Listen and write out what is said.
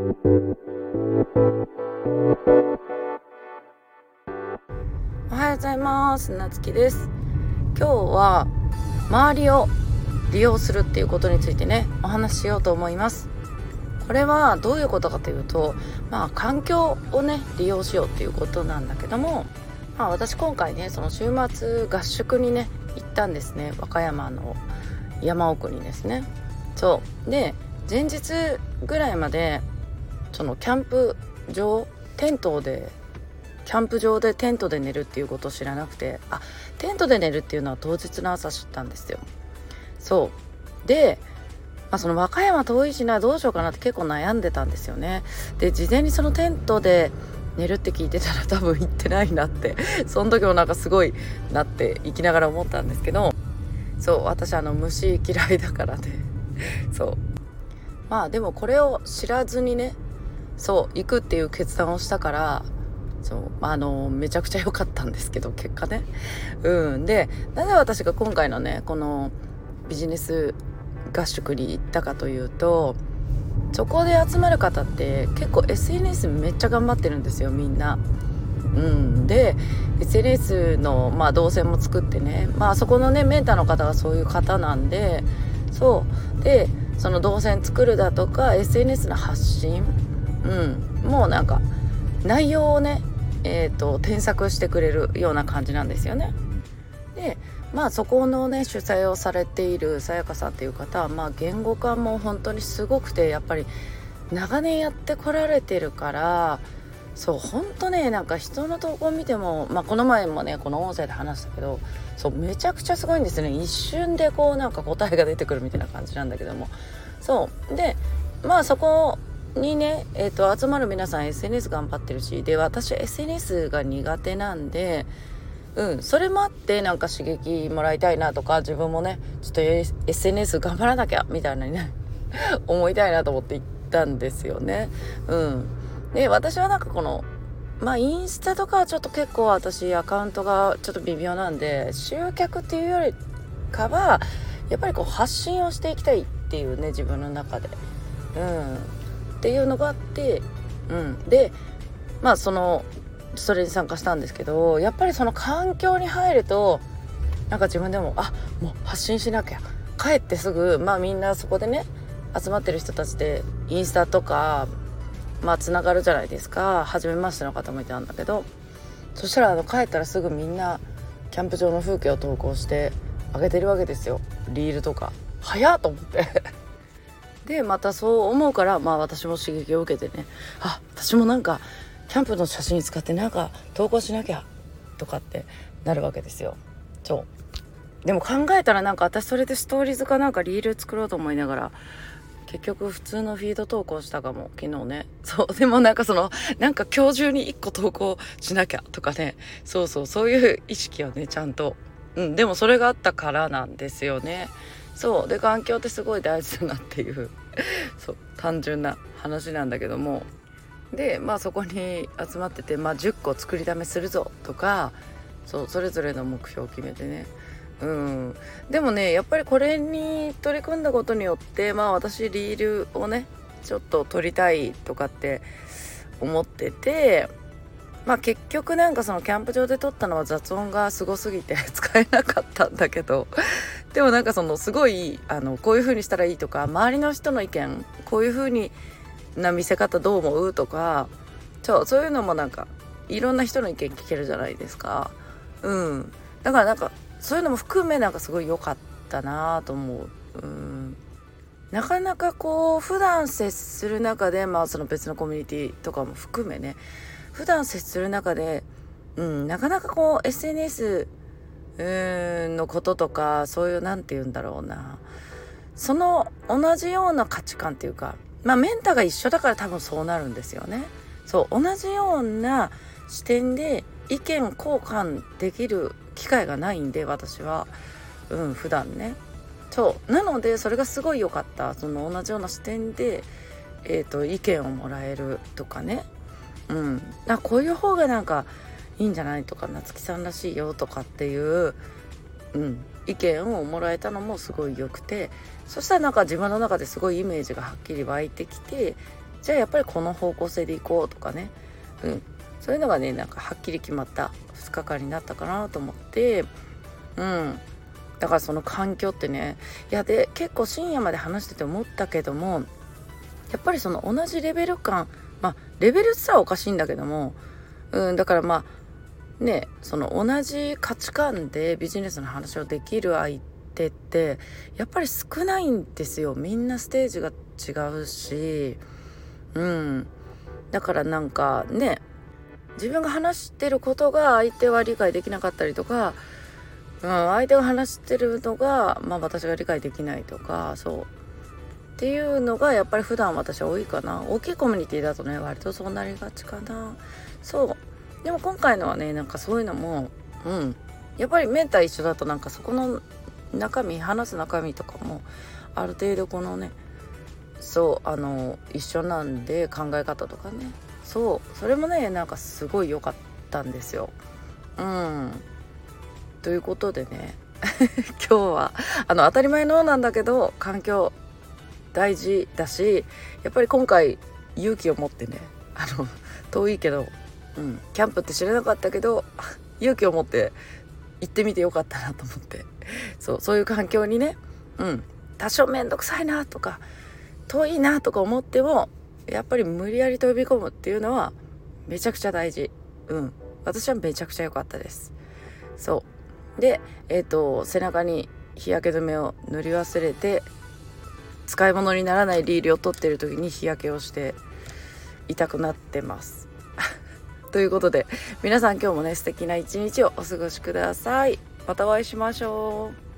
おはようございます。なつきです。今日は周りを利用するっていうことについてねお話ししようと思います。これはどういうことかというとまあ環境をね利用しようっていうことなんだけどもまあ私今回ねその週末合宿にね行ったんですね。和歌山の山奥にですね。そう。で前日ぐらいまでそのキャンプ場テントでキャンプ場でテントで寝るっていうことを知らなくてあテントで寝るっていうのは当日の朝知ったんですよ。そう。で、まあ、その和歌山遠いしなどうしようかなって結構悩んでたんですよね。で事前にそのテントで寝るって聞いてたら 多分行ってないなってその時もなんかすごいなって行きながら思ったんですけどそう私あの虫嫌いだからねそう。まあでもこれを知らずにねそう行くっていう決断をしたからそうあのめちゃくちゃ良かったんですけど結果ね。うん。でなぜ私が今回のねこのビジネス合宿に行ったかというとそこで集まる方って結構 SNS めっちゃ頑張ってるんですよみんな。うん、で SNS の、まあ、動線も作ってね、まあそこのねメンターの方がそういう方なんでそう。でその動線作るだとか SNS の発信、うん、もうなんか内容をね、えーと、添削してくれるような感じなんですよね。でまあそこのね主催をされているさやかさんっていう方は、まあ、言語化も本当にすごくてやっぱり長年やってこられてるからそう本当ねなんか人の投稿見ても、まあ、この前もねこの音声で話したけどそうめちゃくちゃすごいんですね。一瞬でこうなんか答えが出てくるみたいな感じなんだけども。そう。でまあそこにね、えーと、集まる皆さん SNS 頑張ってるしで私 SNS が苦手なんでうんそれもあってなんか刺激もらいたいなとか自分もねちょっと SNS 頑張らなきゃみたいなね 思いたいなと思って行ったんですよね。うん。で私はなんかこのまあインスタとかはちょっと結構私アカウントがちょっと微妙なんで集客っていうよりかはやっぱりこう発信をしていきたいっていうね自分の中で。うん。っていうのがあって、うん、でまあそのそれに参加したんですけどやっぱりその環境に入るとなんか自分でもあもう発信しなきゃ。帰ってすぐまあみんなそこでね集まってる人たちでインスタとかまあつながるじゃないですか。初めましての方もいたんだけどそしたらあの帰ったらすぐみんなキャンプ場の風景を投稿してあげてるわけですよ。リールとか。早っと思ってでまたそう思うからまあ私も刺激を受けてね。あ私もなんかキャンプの写真使ってなんか投稿しなきゃとかってなるわけですよ。そう。でも考えたらなんか私それでストーリーズかなんかリール作ろうと思いながら結局普通のフィード投稿したかも昨日ね。そう。でもなんかそのなんか今日中に1個投稿しなきゃとかね。そうそう。そういう意識をねちゃんと。うん。でもそれがあったからなんですよね。そう。で環境ってすごい大事だなっていう。そう単純な話なんだけども。でまあそこに集まってて、まあ、10個作りだめするぞとかそうそれぞれの目標を決めてね。うん。でもねやっぱりこれに取り組んだことによってまあ私リールをねちょっと撮りたいとかって思っててまあ結局なんかそのキャンプ場で撮ったのは雑音がすごすぎて 使えなかったんだけど。でもなんかそのすごいあのこういう風にしたらいいとか周りの人の意見こういう風にな見せ方どう思うとかそうそういうのもなんかいろんな人の意見聞けるじゃないですか。うん。だからなんかそういうのも含めなんかすごい良かったなと思う。うん。なかなかこう普段接する中でまあその別のコミュニティとかも含めね普段接する中でうん。なかなかこう SNS うんのこととかそういう何て言うんだろうな。その同じような価値観っていうかまあメンタが一緒だから多分そうなるんですよね。そう同じような視点で意見交換できる機会がないんで私は。うん普段ね。そうなのでそれがすごい良かった。その同じような視点で、えーと、意見をもらえるとかね。うん。あこういう方がなんかいいんじゃないとか夏木さんらしいよとかっていう、うん、意見をもらえたのもすごい良くてそしたらなんか自分の中ですごいイメージがはっきり湧いてきてじゃあやっぱりこの方向性でいこうとかね。うん。そういうのがねなんかはっきり決まった2日間になったかなと思って。うん。だからその環境ってねいやで結構深夜まで話してて思ったけどもやっぱりその同じレベル感まあレベルさはおかしいんだけどもうんだからまあねその同じ価値観でビジネスの話をできる相手ってやっぱり少ないんですよ。みんなステージが違うし。うん。だからなんかね自分が話してることが相手は理解できなかったりとか、うん、相手が話してるのが、まあ、私が理解できないとかそう。っていうのがやっぱり普段私は多いかな。大きいコミュニティだとね割とそうなりがちかな。そう。でも今回のはねなんかそういうのもうん。やっぱりメンター一緒だとなんかそこの中身話す中身とかもある程度このねそうあの一緒なんで考え方とかね。そう。それもねなんかすごい良かったんですよ。うん。ということでね 今日はあの当たり前のなんだけど環境大事だしやっぱり今回勇気を持ってねあの遠いけど、うん、キャンプって知らなかったけど 勇気を持って行ってみてよかったなと思って。そうそういう環境にね、うん、多少面倒くさいなとか遠いなとか思ってもやっぱり無理やり飛び込むっていうのはめちゃくちゃ大事。うん。私はめちゃくちゃ良かったです。そう。でえっ、ー、と背中に日焼け止めを塗り忘れて使い物にならないリールを取ってる時に日焼けをして痛くなってます。ということで皆さん今日もね素敵な一日をお過ごしください。またお会いしましょう。